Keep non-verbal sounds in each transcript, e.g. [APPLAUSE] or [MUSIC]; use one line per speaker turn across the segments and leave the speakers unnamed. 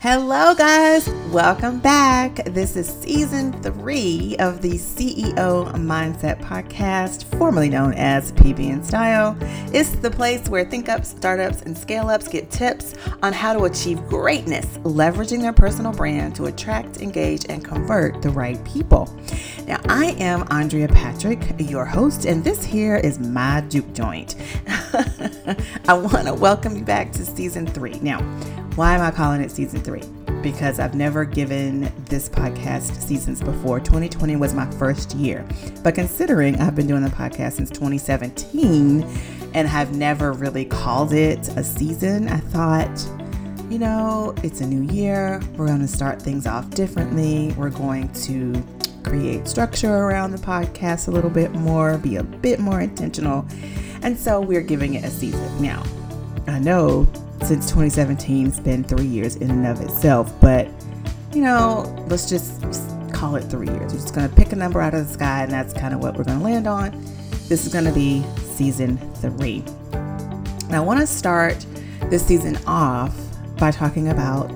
Hello, guys. Welcome back. This is season three of the CEO Mindset Podcast, formerly known as PB and Style. It's the place where think ups, startups, and scale ups get tips on how to achieve greatness, leveraging their personal brand to attract, engage, and convert the right people. Now, I am Andrea Patrick, your host, and this here is my juke joint. [LAUGHS] I want to welcome you back to season three. Now, why am I calling it season three? Because I've never given this podcast seasons before. 2020 was my first year. But considering I've been doing the podcast since 2017 and have never really called it a season, I thought, you know, it's a new year. We're going to start things off differently. We're going to create structure around the podcast a little bit more, be a bit more intentional. And so we're giving it a season. Now, I know since 2017 it's been three years in and of itself but you know let's just call it three years. We're just going to pick a number out of the sky and that's kind of what we're going to land on. This is going to be season three. Now i want to start this season off by talking about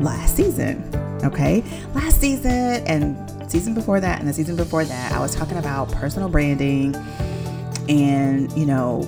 last season okay? Last season and season before that and the season before that i was talking about personal branding and you know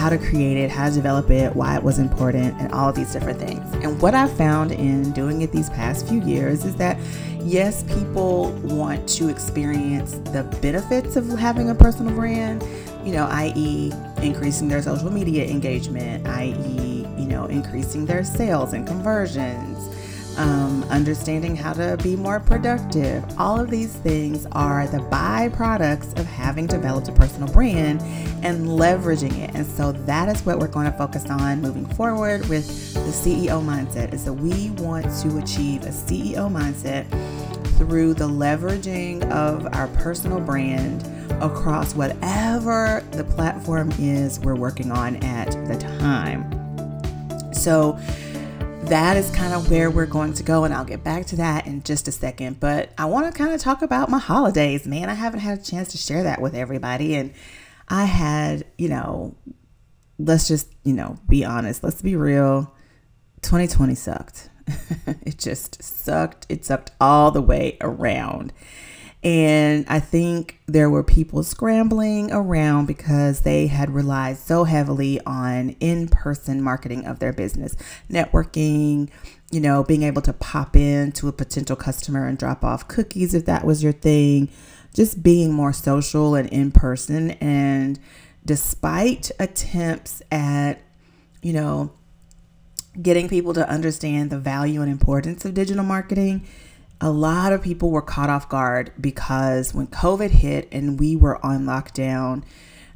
how to create it, how to develop it, why it was important, and all these different things. And what I found in doing it these past few years is that yes, people want to experience the benefits of having a personal brand, you know, i.e., increasing their social media engagement, i.e., you know, increasing their sales and conversions um, understanding how to be more productive. All of these things are the byproducts of having developed a personal brand and leveraging it. And so that is what we're going to focus on moving forward with the CEO mindset is that we want to achieve a CEO mindset through the leveraging of our personal brand across whatever the platform is we're working on at the time. So, that is kind of where we're going to go, and I'll get back to that in just a second. But I want to kind of talk about my holidays, man. I haven't had a chance to share that with everybody, and I had, you know, let's just, you know, be honest, let's be real. 2020 sucked. [LAUGHS] it just sucked. It sucked all the way around. And I think there were people scrambling around because they had relied so heavily on in person marketing of their business, networking, you know, being able to pop in to a potential customer and drop off cookies if that was your thing, just being more social and in person. And despite attempts at, you know, getting people to understand the value and importance of digital marketing, a lot of people were caught off guard because when COVID hit and we were on lockdown,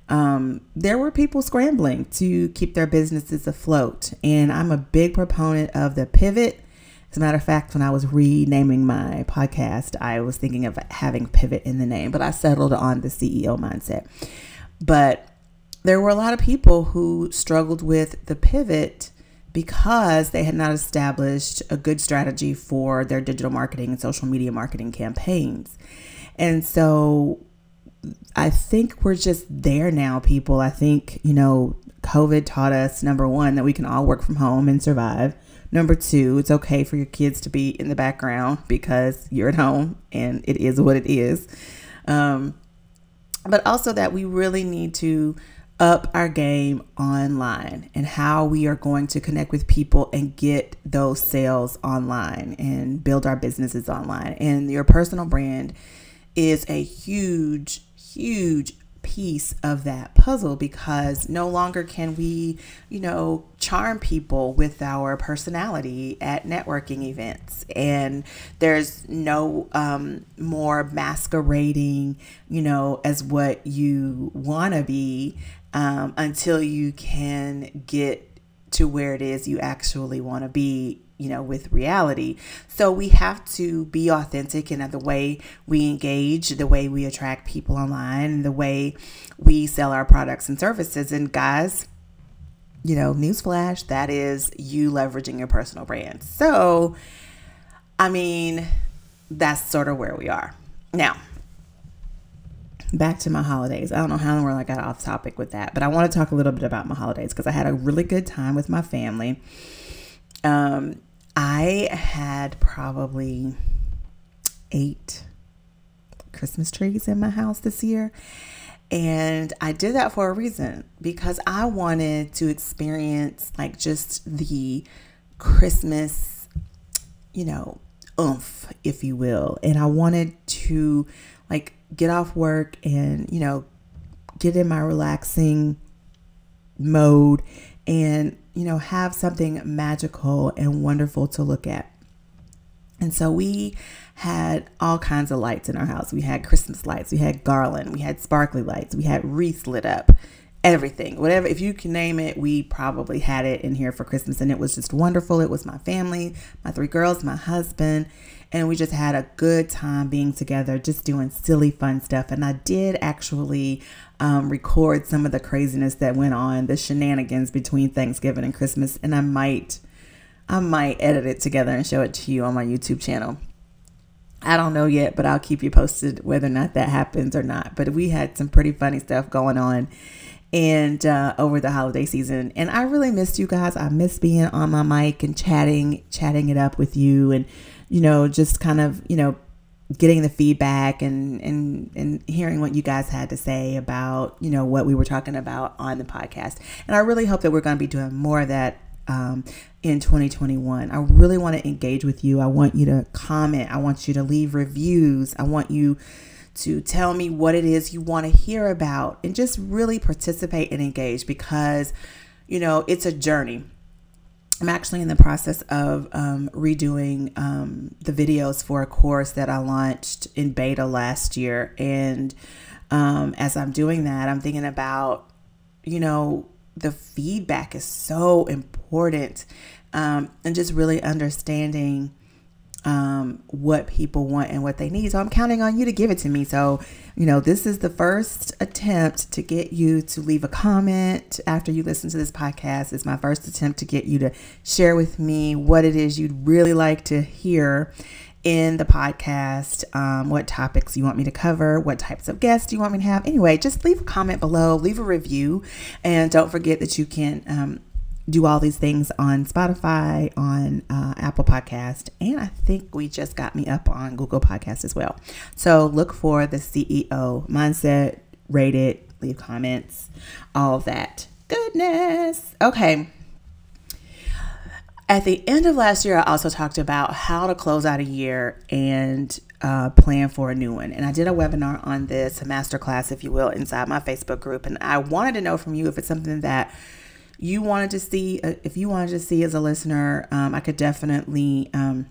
um, there were people scrambling to keep their businesses afloat. And I'm a big proponent of the pivot. As a matter of fact, when I was renaming my podcast, I was thinking of having pivot in the name, but I settled on the CEO mindset. But there were a lot of people who struggled with the pivot because they had not established a good strategy for their digital marketing and social media marketing campaigns. And so I think we're just there now, people. I think, you know, COVID taught us number one, that we can all work from home and survive. Number two, it's okay for your kids to be in the background because you're at home and it is what it is. Um, but also that we really need to up our game online and how we are going to connect with people and get those sales online and build our businesses online. And your personal brand is a huge, huge piece of that puzzle because no longer can we, you know, charm people with our personality at networking events. And there's no um, more masquerading, you know, as what you want to be um, until you can get to where it is you actually want to be you know with reality. So we have to be authentic in the way we engage the way we attract people online the way we sell our products and services. And guys you know newsflash that is you leveraging your personal brand. So i mean that's sort of where we are. Now back to my holidays. I don't know how long I got off topic with that, but I want to talk a little bit about my holidays because I had a really good time with my family. Um, I had probably eight Christmas trees in my house this year. And I did that for a reason because I wanted to experience like just the Christmas, you know, oomph, if you will. And I wanted to like get off work and, you know, get in my relaxing mode and, you know, have something magical and wonderful to look at. And so we had all kinds of lights in our house. We had Christmas lights, we had garland, we had sparkly lights, we had wreaths lit up, everything. Whatever, if you can name it, we probably had it in here for Christmas. And it was just wonderful. It was my family, my three girls, my husband, and we just had a good time being together, just doing silly, fun stuff. And I did actually um, record some of the craziness that went on, the shenanigans between Thanksgiving and Christmas, and I might. I might edit it together and show it to you on my YouTube channel. I don't know yet, but I'll keep you posted whether or not that happens or not. But we had some pretty funny stuff going on and uh, over the holiday season. And I really missed you guys. I miss being on my mic and chatting, chatting it up with you, and you know, just kind of you know, getting the feedback and and and hearing what you guys had to say about you know what we were talking about on the podcast. And I really hope that we're going to be doing more of that um, in 2021. I really want to engage with you. I want you to comment. I want you to leave reviews. I want you to tell me what it is you want to hear about and just really participate and engage because, you know, it's a journey. I'm actually in the process of um, redoing um, the videos for a course that I launched in beta last year. And um, as I'm doing that, I'm thinking about, you know, the feedback is so important um, and just really understanding um, what people want and what they need. So I'm counting on you to give it to me. So, you know, this is the first attempt to get you to leave a comment after you listen to this podcast. It's my first attempt to get you to share with me what it is you'd really like to hear in the podcast, um, what topics you want me to cover, what types of guests do you want me to have. Anyway, just leave a comment below, leave a review, and don't forget that you can um, do all these things on Spotify, on uh, Apple Podcast, and I think we just got me up on Google Podcast as well. So look for the CEO mindset, rate it, leave comments, all that goodness. Okay. At the end of last year, I also talked about how to close out a year and uh, plan for a new one. And I did a webinar on this, a masterclass, if you will, inside my Facebook group. And I wanted to know from you if it's something that you wanted to see, uh, if you wanted to see as a listener, um, I could definitely um,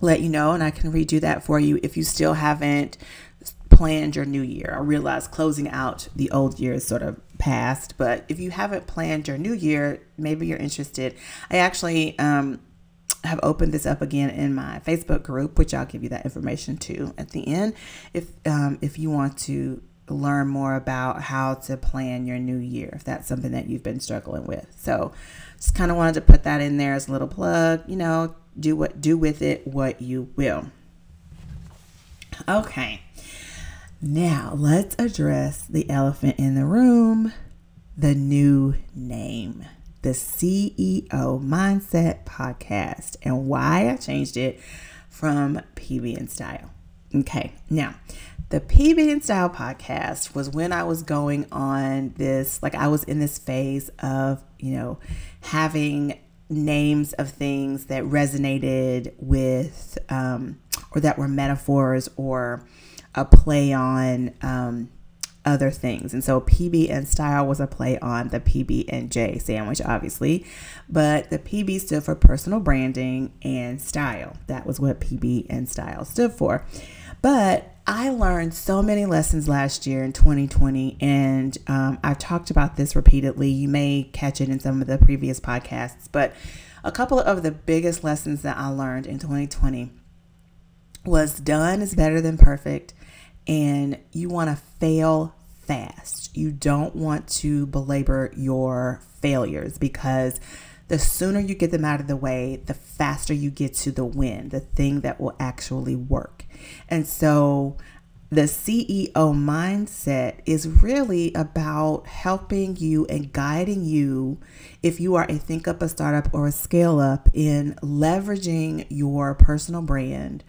let you know and I can redo that for you if you still haven't planned your new year. I realize closing out the old year is sort of past, but if you haven't planned your new year, maybe you're interested. I actually um, have opened this up again in my Facebook group, which I'll give you that information to at the end. If um, if you want to learn more about how to plan your new year if that's something that you've been struggling with. So, just kind of wanted to put that in there as a little plug, you know, do what do with it what you will. Okay. Now, let's address the elephant in the room, the new name. The CEO Mindset Podcast and why I changed it from PB and Style. Okay. Now, the PB and Style podcast was when I was going on this, like I was in this phase of, you know, having names of things that resonated with, um, or that were metaphors or a play on um, other things. And so PB and Style was a play on the PB and J sandwich, obviously, but the PB stood for personal branding and style. That was what PB and Style stood for. But I learned so many lessons last year in 2020, and um, I've talked about this repeatedly. You may catch it in some of the previous podcasts, but a couple of the biggest lessons that I learned in 2020 was done is better than perfect, and you want to fail fast. You don't want to belabor your failures because the sooner you get them out of the way, the faster you get to the win, the thing that will actually work. And so the CEO mindset is really about helping you and guiding you if you are a think up, a startup, or a scale up in leveraging your personal brand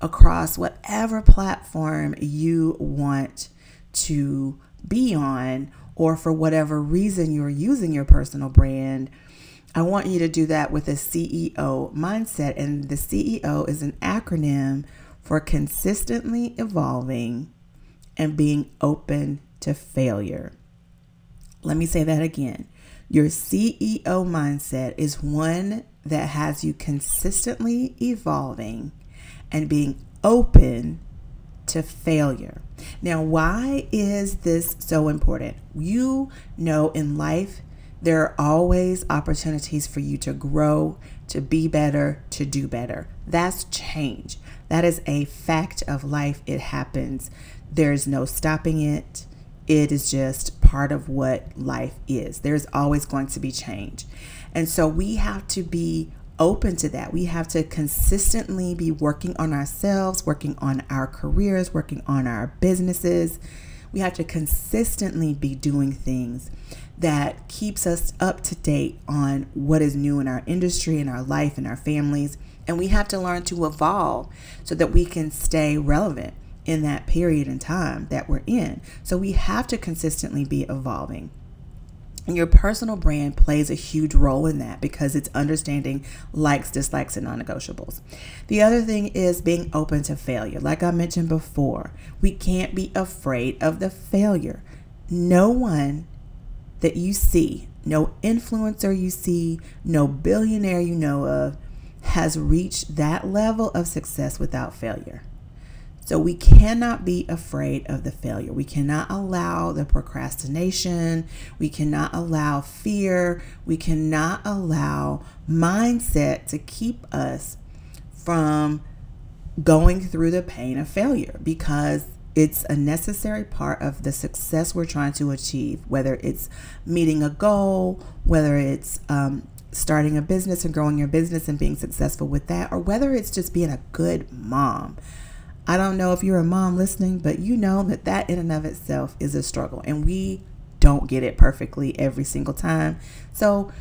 across whatever platform you want to be on, or for whatever reason you're using your personal brand. I want you to do that with a CEO mindset. And the CEO is an acronym for consistently evolving and being open to failure. Let me say that again. Your CEO mindset is one that has you consistently evolving and being open to failure. Now, why is this so important? You know, in life, there are always opportunities for you to grow, to be better, to do better. That's change. That is a fact of life. It happens. There's no stopping it. It is just part of what life is. There's always going to be change. And so we have to be open to that. We have to consistently be working on ourselves, working on our careers, working on our businesses. We have to consistently be doing things that keeps us up to date on what is new in our industry, in our life, in our families. And we have to learn to evolve so that we can stay relevant in that period in time that we're in. So we have to consistently be evolving. And your personal brand plays a huge role in that because it's understanding likes, dislikes, and non negotiables. The other thing is being open to failure. Like I mentioned before, we can't be afraid of the failure. No one that you see, no influencer you see, no billionaire you know of, has reached that level of success without failure. So we cannot be afraid of the failure. We cannot allow the procrastination. We cannot allow fear. We cannot allow mindset to keep us from going through the pain of failure because it's a necessary part of the success we're trying to achieve, whether it's meeting a goal, whether it's um, starting a business and growing your business and being successful with that, or whether it's just being a good mom. I don't know if you're a mom listening, but you know that that in and of itself is a struggle, and we don't get it perfectly every single time. So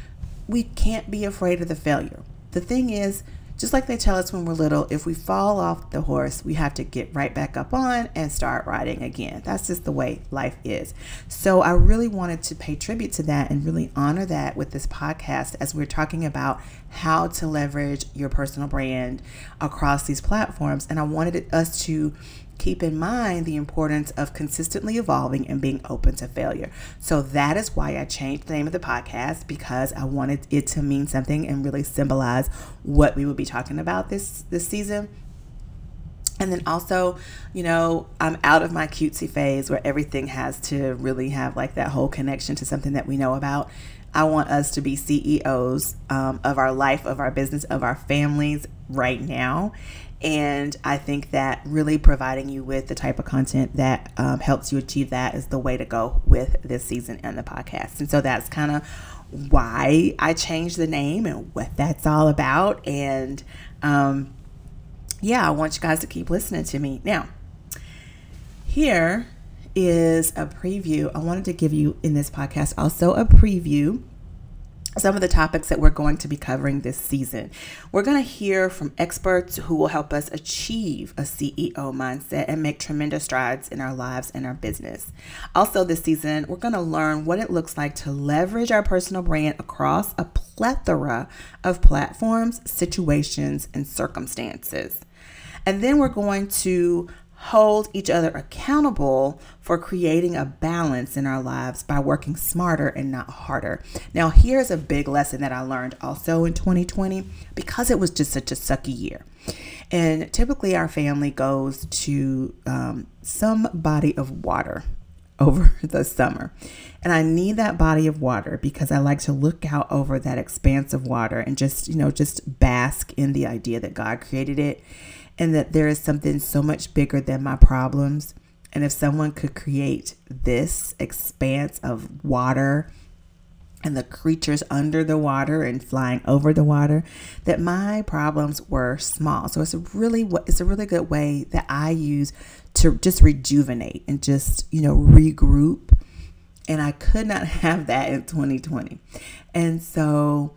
we can't be afraid of the failure. The thing is, just like they tell us when we're little, if we fall off the horse, we have to get right back up on and start riding again. That's just the way life is. So I really wanted to pay tribute to that and really honor that with this podcast as we're talking about how to leverage your personal brand across these platforms. And I wanted us to keep in mind the importance of consistently evolving and being open to failure. So that is why I changed the name of the podcast because I wanted it to mean something and really symbolize what we will be talking about this this season. And then also, you know, I'm out of my cutesy phase where everything has to really have like that whole connection to something that we know about. I want us to be CEOs um, of our life, of our business, of our families right now. And I think that really providing you with the type of content that um, helps you achieve that is the way to go with this season and the podcast. And so that's kind of why I changed the name and what that's all about. And um, yeah, I want you guys to keep listening to me. Now, here is a preview. I wanted to give you in this podcast also a preview some of the topics that we're going to be covering this season. We're going to hear from experts who will help us achieve a CEO mindset and make tremendous strides in our lives and our business. Also, this season, we're going to learn what it looks like to leverage our personal brand across a plethora of platforms, situations, and circumstances. And then we're going to hold each other accountable for creating a balance in our lives by working smarter and not harder. Now, here's a big lesson that I learned also in 2020 because it was just such a sucky year. And typically, our family goes to um, some body of water [LAUGHS] over the summer. And I need that body of water because I like to look out over that expanse of water and just, you know, just bask in the idea that God created it and that there is something so much bigger than my problems. And if someone could create this expanse of water and the creatures under the water and flying over the water that my problems were small. So it's a really it's a really good way that i use to just rejuvenate and just you know regroup. And i could not [LAUGHS] have that in 2020 and so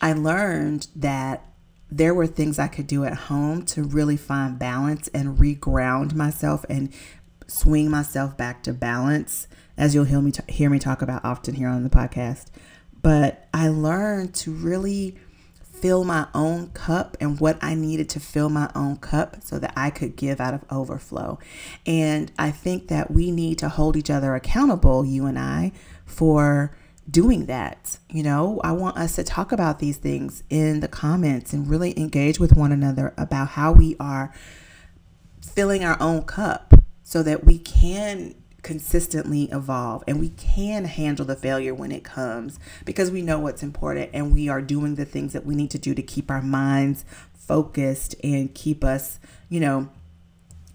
i learned that there were things i could do at home to really find balance and reground myself and swing myself back to balance as you'll hear me t- hear me talk about often here on the podcast. But I learned to really fill my own cup and what I needed to fill my own cup so that I could give out of overflow. And I think that we need to hold each other accountable, you and I, for doing that. You know, I want us to talk about these things in the comments and really engage with one another about how we are filling our own cup so that we can consistently evolve and we can handle the failure when it comes because we know what's important and we are doing the things that we need to do to keep our minds focused and keep us, you know,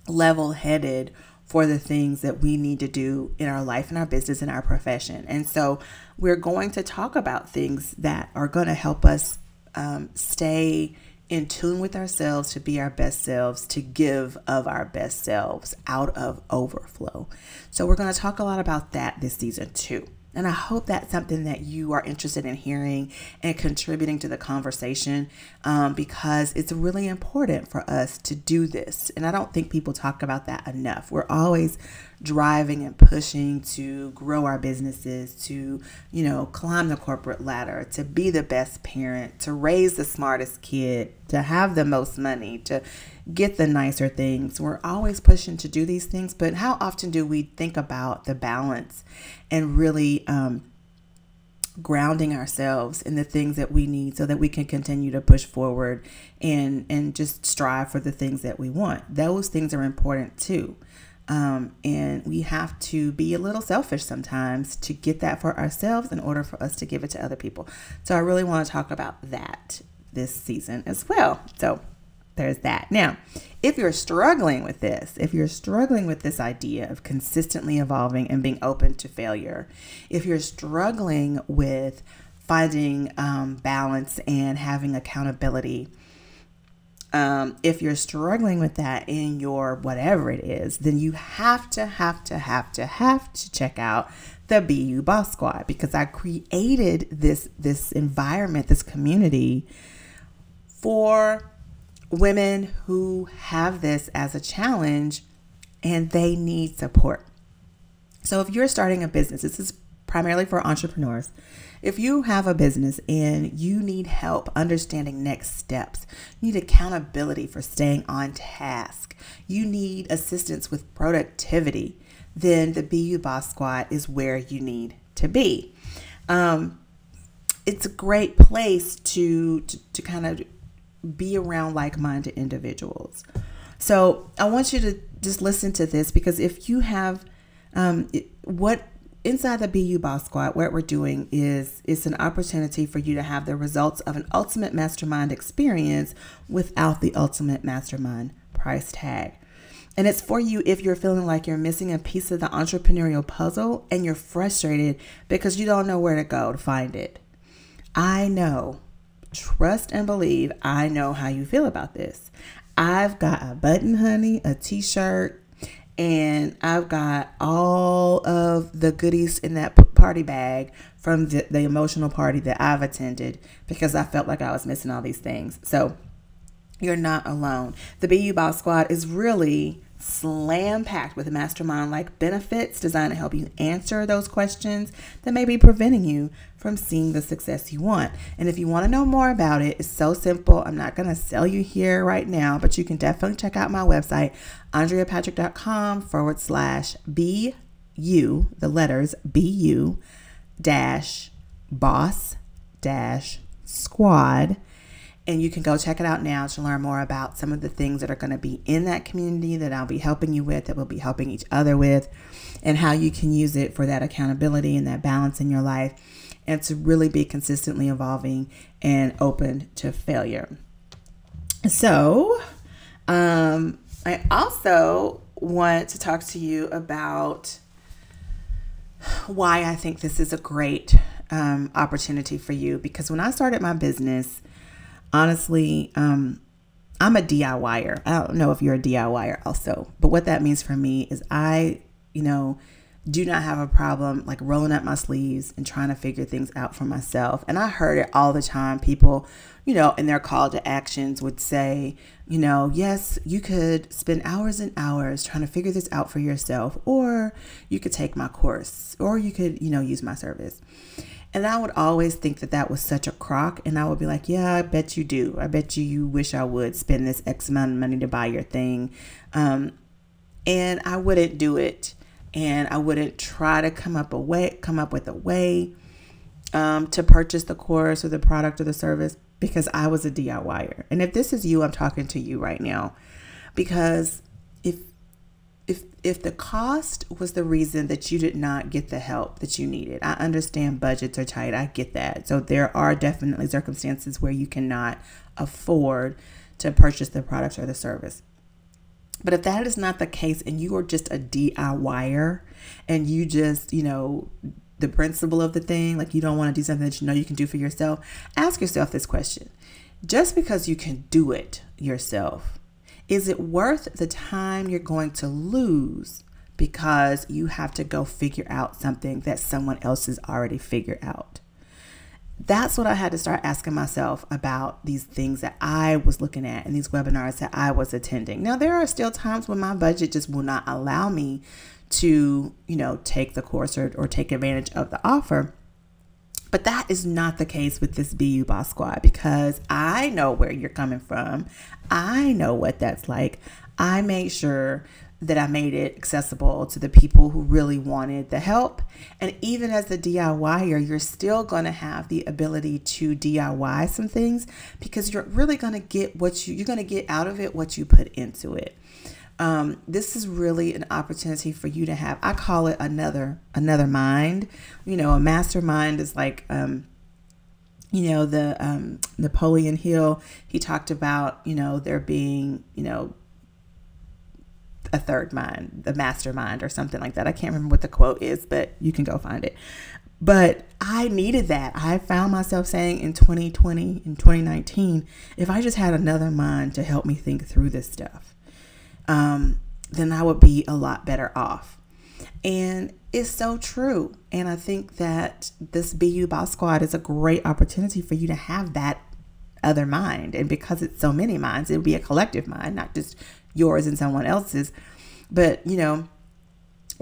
level headed for the things that we need to do in our life and our business and our profession. And so we're going to talk about things that are going to help us um, stay in tune with ourselves to be our best selves, to give of our best selves out of overflow. So, we're going to talk a lot about that this season too. And I hope that's something that you are interested in hearing and contributing to the conversation um, because it's really important for us to do this. And I don't think people talk about that enough. We're always driving and pushing to grow our businesses, to, you know, climb the corporate ladder, to be the best parent, to raise the smartest kid, to have the most money, to get the nicer things. We're always pushing to do these things, but how often do we think about the balance and really um, grounding ourselves in the things that we need so that we can continue to push forward and and just strive for the things that we want. Those things are important too. Um, and we have to be a little selfish sometimes to get that for ourselves in order for us to give it to other people. So I really want to talk about that this season as well. So there's that. Now, if you're struggling with this, if you're struggling with this idea of consistently evolving and being open to failure, if you're struggling with finding um, balance and having accountability, um, if you're struggling with that in your whatever it is, then you have to, have to, have to, have to check out the BU Boss Squad because I created this this environment, this community for women who have this as a challenge and they need support. So, if you're starting a business, this is primarily for entrepreneurs. If you have a business and you need help understanding next steps, you need accountability for staying on task, you need assistance with productivity, then the BU Boss Squad is where you need to be. Um, it's a great place to, to, to kind of be around like minded individuals. So I want you to just listen to this because if you have um, what inside the BU Boss Squad, what we're doing is it's an opportunity for you to have the results of an ultimate mastermind experience without the ultimate mastermind price tag. And it's for you if you're feeling like you're missing a piece of the entrepreneurial puzzle and you're frustrated because you don't know where to go to find it. I know trust and believe I know how you feel about this. I've got a button, honey, a t shirt, and I've got all of the goodies in that party bag from the, the emotional party that I've attended because I felt like I was missing all these things. So you're not alone. The BU Boss Squad is really slam packed with mastermind like benefits designed to help you answer those questions that may be preventing you from seeing the success you want. And if you want to know more about it, it's so simple. I'm not going to sell you here right now, but you can definitely check out my website, andreapatrick.com forward slash BU, the letters BU dash boss dash squad and you can go check it out now to learn more about some of the things that are going to be in that community that I'll be helping you with, that we'll be helping each other with, and how you can use it for that accountability and that balance in your life, and to really be consistently evolving and open to failure. So, um, I also want to talk to you about why I think this is a great um, opportunity for you because when I started my business, honestly, um, I'm a DIYer. I don't know if you're a DIYer also, but what that means for me is I, you know, do not have a problem like rolling up my sleeves and trying to figure things out for myself. And I heard it all the time. People, you know, in their call to actions would say, you know, yes, you could spend hours and hours trying to figure this out for yourself, or you could take my course, or you could, you know, use my service. And I would always think that that was such a crock. And I would be like, yeah, I bet you do. I bet you you wish I would spend this X amount of money to buy your thing. Um, and I wouldn't do it and I wouldn't try to come up a way, come up with a way um, to purchase the course or the product or the service because I was a DIYer. And if this is you, I'm talking to you right now because if if if the cost was the reason that you did not get the help that you needed, I understand budgets are tight. I get that. So there are definitely circumstances where you cannot afford to purchase the product or the service. But if that is not the case and you are just a DIYer and you just, you know, the principle of the thing, like you don't want to do something that you know you can do for yourself, ask yourself this question. Just because you can do it yourself, is it worth the time you're going to lose because you have to go figure out something that someone else has already figured out? that's what I had to start asking myself about these things that I was looking at and these webinars that I was attending. Now, there are still times when my budget just will not allow me to, you know, take the course or, or take advantage of the offer. But that is not the case with this BU Boss Squad because I know where you're coming from. I know what that's like. I made sure that I made it accessible to the people who really wanted the help. And even as a DIYer, you're still going to have the ability to DIY some things because you're really going to get what you you're going to get out of it what you put into it. Um, this is really an opportunity for you to have. I call it another another mind. You know, a mastermind is like. Um, you know the um, Napoleon Hill. He talked about you know there being you know a third mind, the mastermind, or something like that. I can't remember what the quote is, but you can go find it. But I needed that. I found myself saying in 2020, in 2019, if I just had another mind to help me think through this stuff, um, then I would be a lot better off. And it's so true. And I think that this BU Boss Squad is a great opportunity for you to have that other mind. And because it's so many minds, it would be a collective mind, not just yours and someone else's. But, you know,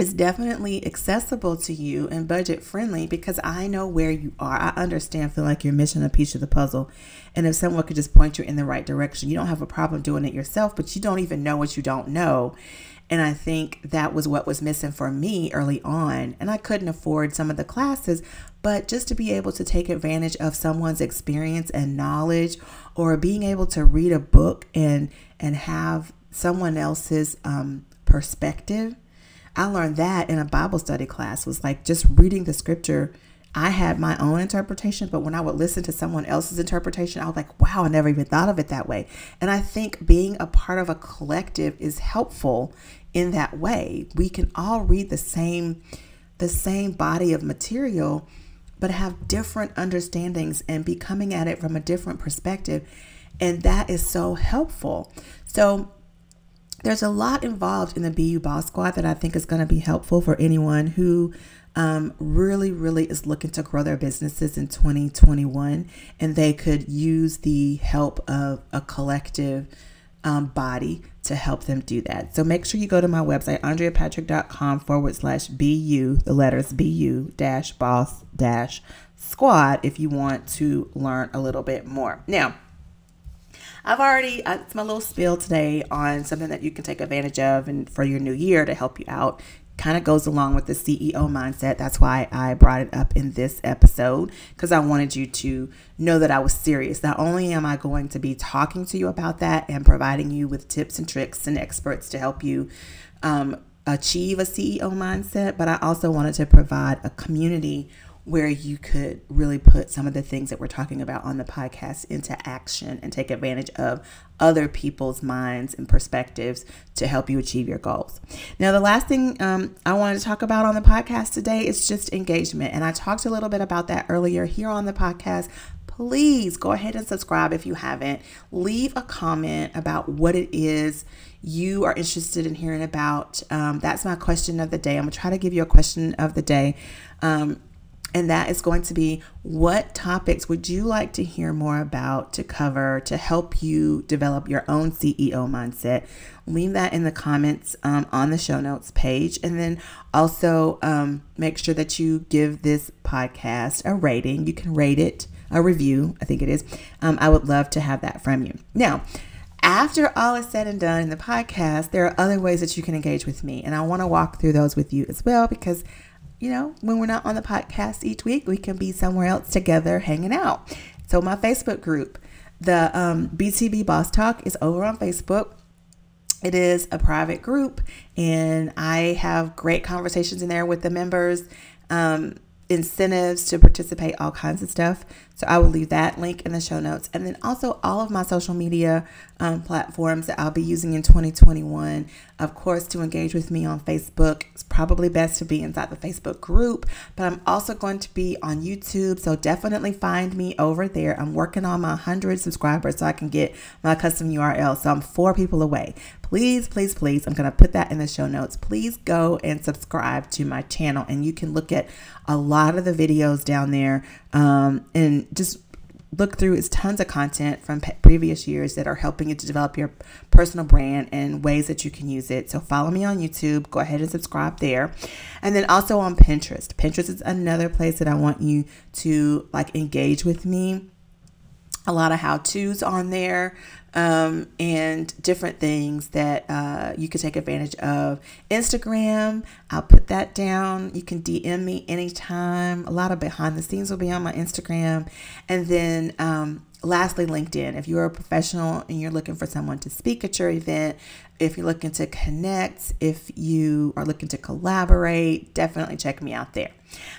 it's definitely accessible to you and budget friendly because I know where you are. I understand, feel like you're missing a piece of the puzzle. And if someone could just point you in the right direction, you don't have a problem doing it yourself, but you don't even know what you don't know. And I think that was what was missing for me early on. And I couldn't afford some of the classes, but just to be able to take advantage of someone's experience and knowledge or being able to read a book and and have someone else's um, perspective. I learned that in a Bible study class was like just reading the scripture. I had my own interpretation, but when I would listen to someone else's interpretation, I was like, wow, I never even thought of it that way. And I think being a part of a collective is helpful in that way. We can all read the same the same body of material but have different understandings and be coming at it from a different perspective. And that is so helpful. So there's a lot involved in the BU Boss Squad that I think is going to be helpful for anyone who um, really, really is looking to grow their businesses in 2021 and they could use the help of a collective um, body to help them do that. So make sure you go to my website, andreapatrick.com forward slash BU, the letters BU dash boss dash squad, if you want to learn a little bit more. Now, I've already, it's my little spill today on something that you can take advantage of and for your new year to help you out. Kind of goes along with the CEO mindset. That's why I brought it up in this episode because I wanted you to know that I was serious. Not only am I going to be talking to you about that and providing you with tips and tricks and experts to help you um, achieve a CEO mindset, but I also wanted to provide a community where you could really put some of the things that we're talking about on the podcast into action and take advantage of other people's minds and perspectives to help you achieve your goals. Now, the last thing um, I wanted to talk about on the podcast today is just engagement. And I talked a little bit about that earlier here on the podcast. Please go ahead and subscribe if you haven't. Leave a comment about what it is you are interested in hearing about. Um, that's my question of the day. I'm going to try to give you a question of the day. Um, and that is going to be what topics would you like to hear more about to cover to help you develop your own CEO mindset? Leave that in the comments um, on the show notes page. And then also um, make sure that you give this podcast a rating. You can rate it, a review, I think it is. Um, I would love to have that from you. Now, after all is said and done in the podcast, there are other ways that you can engage with me. And I want to walk through those with you as well because you know, when we're not on the podcast each week, we can be somewhere else together hanging out. So, my Facebook group, the um, BTB Boss Talk, is over on Facebook. It is a private group, and I have great conversations in there with the members. Um, incentives to participate, all kinds of stuff. So I will leave that link in the show notes. And then also all of my social media um, platforms that I'll be using in 2021. Of course, to engage with me on Facebook, it's probably best to be inside the Facebook group, but I'm also going to be on YouTube. So definitely find me over there. I'm working on my 100 subscribers so I can get my custom URL. So I'm four people away. Please, please, please, I'm going to put that in the show notes. Please go and subscribe to my channel, and you can look at a lot of the videos down there um, and just look through is tons of content from previous years that are helping you to develop your personal brand and ways that you can use it. So follow me on YouTube, go ahead and subscribe there. And then also on Pinterest. Pinterest is another place that I want you to like engage with me. A lot of how-tos on there um, and different things that uh, you could take advantage of. Instagram, I'll put that down. You can DM me anytime. A lot of behind the scenes will be on my Instagram. And then um, lastly, LinkedIn. If you're a professional and you're looking for someone to speak at your event, if you're looking to connect, if you are looking to collaborate, definitely check me out there.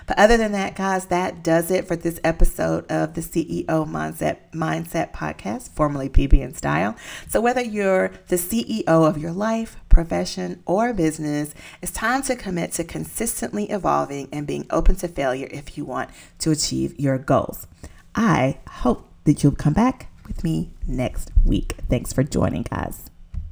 But other than that, guys, that does it for this episode of the CEO Mindset Mindset Podcast, formerly PB and Style. So whether you're the CEO of your life, profession, or business, it's time to commit to consistently evolving and being open to failure if you want to achieve your goals. I hope that you'll come back with me next week. Thanks for joining, guys.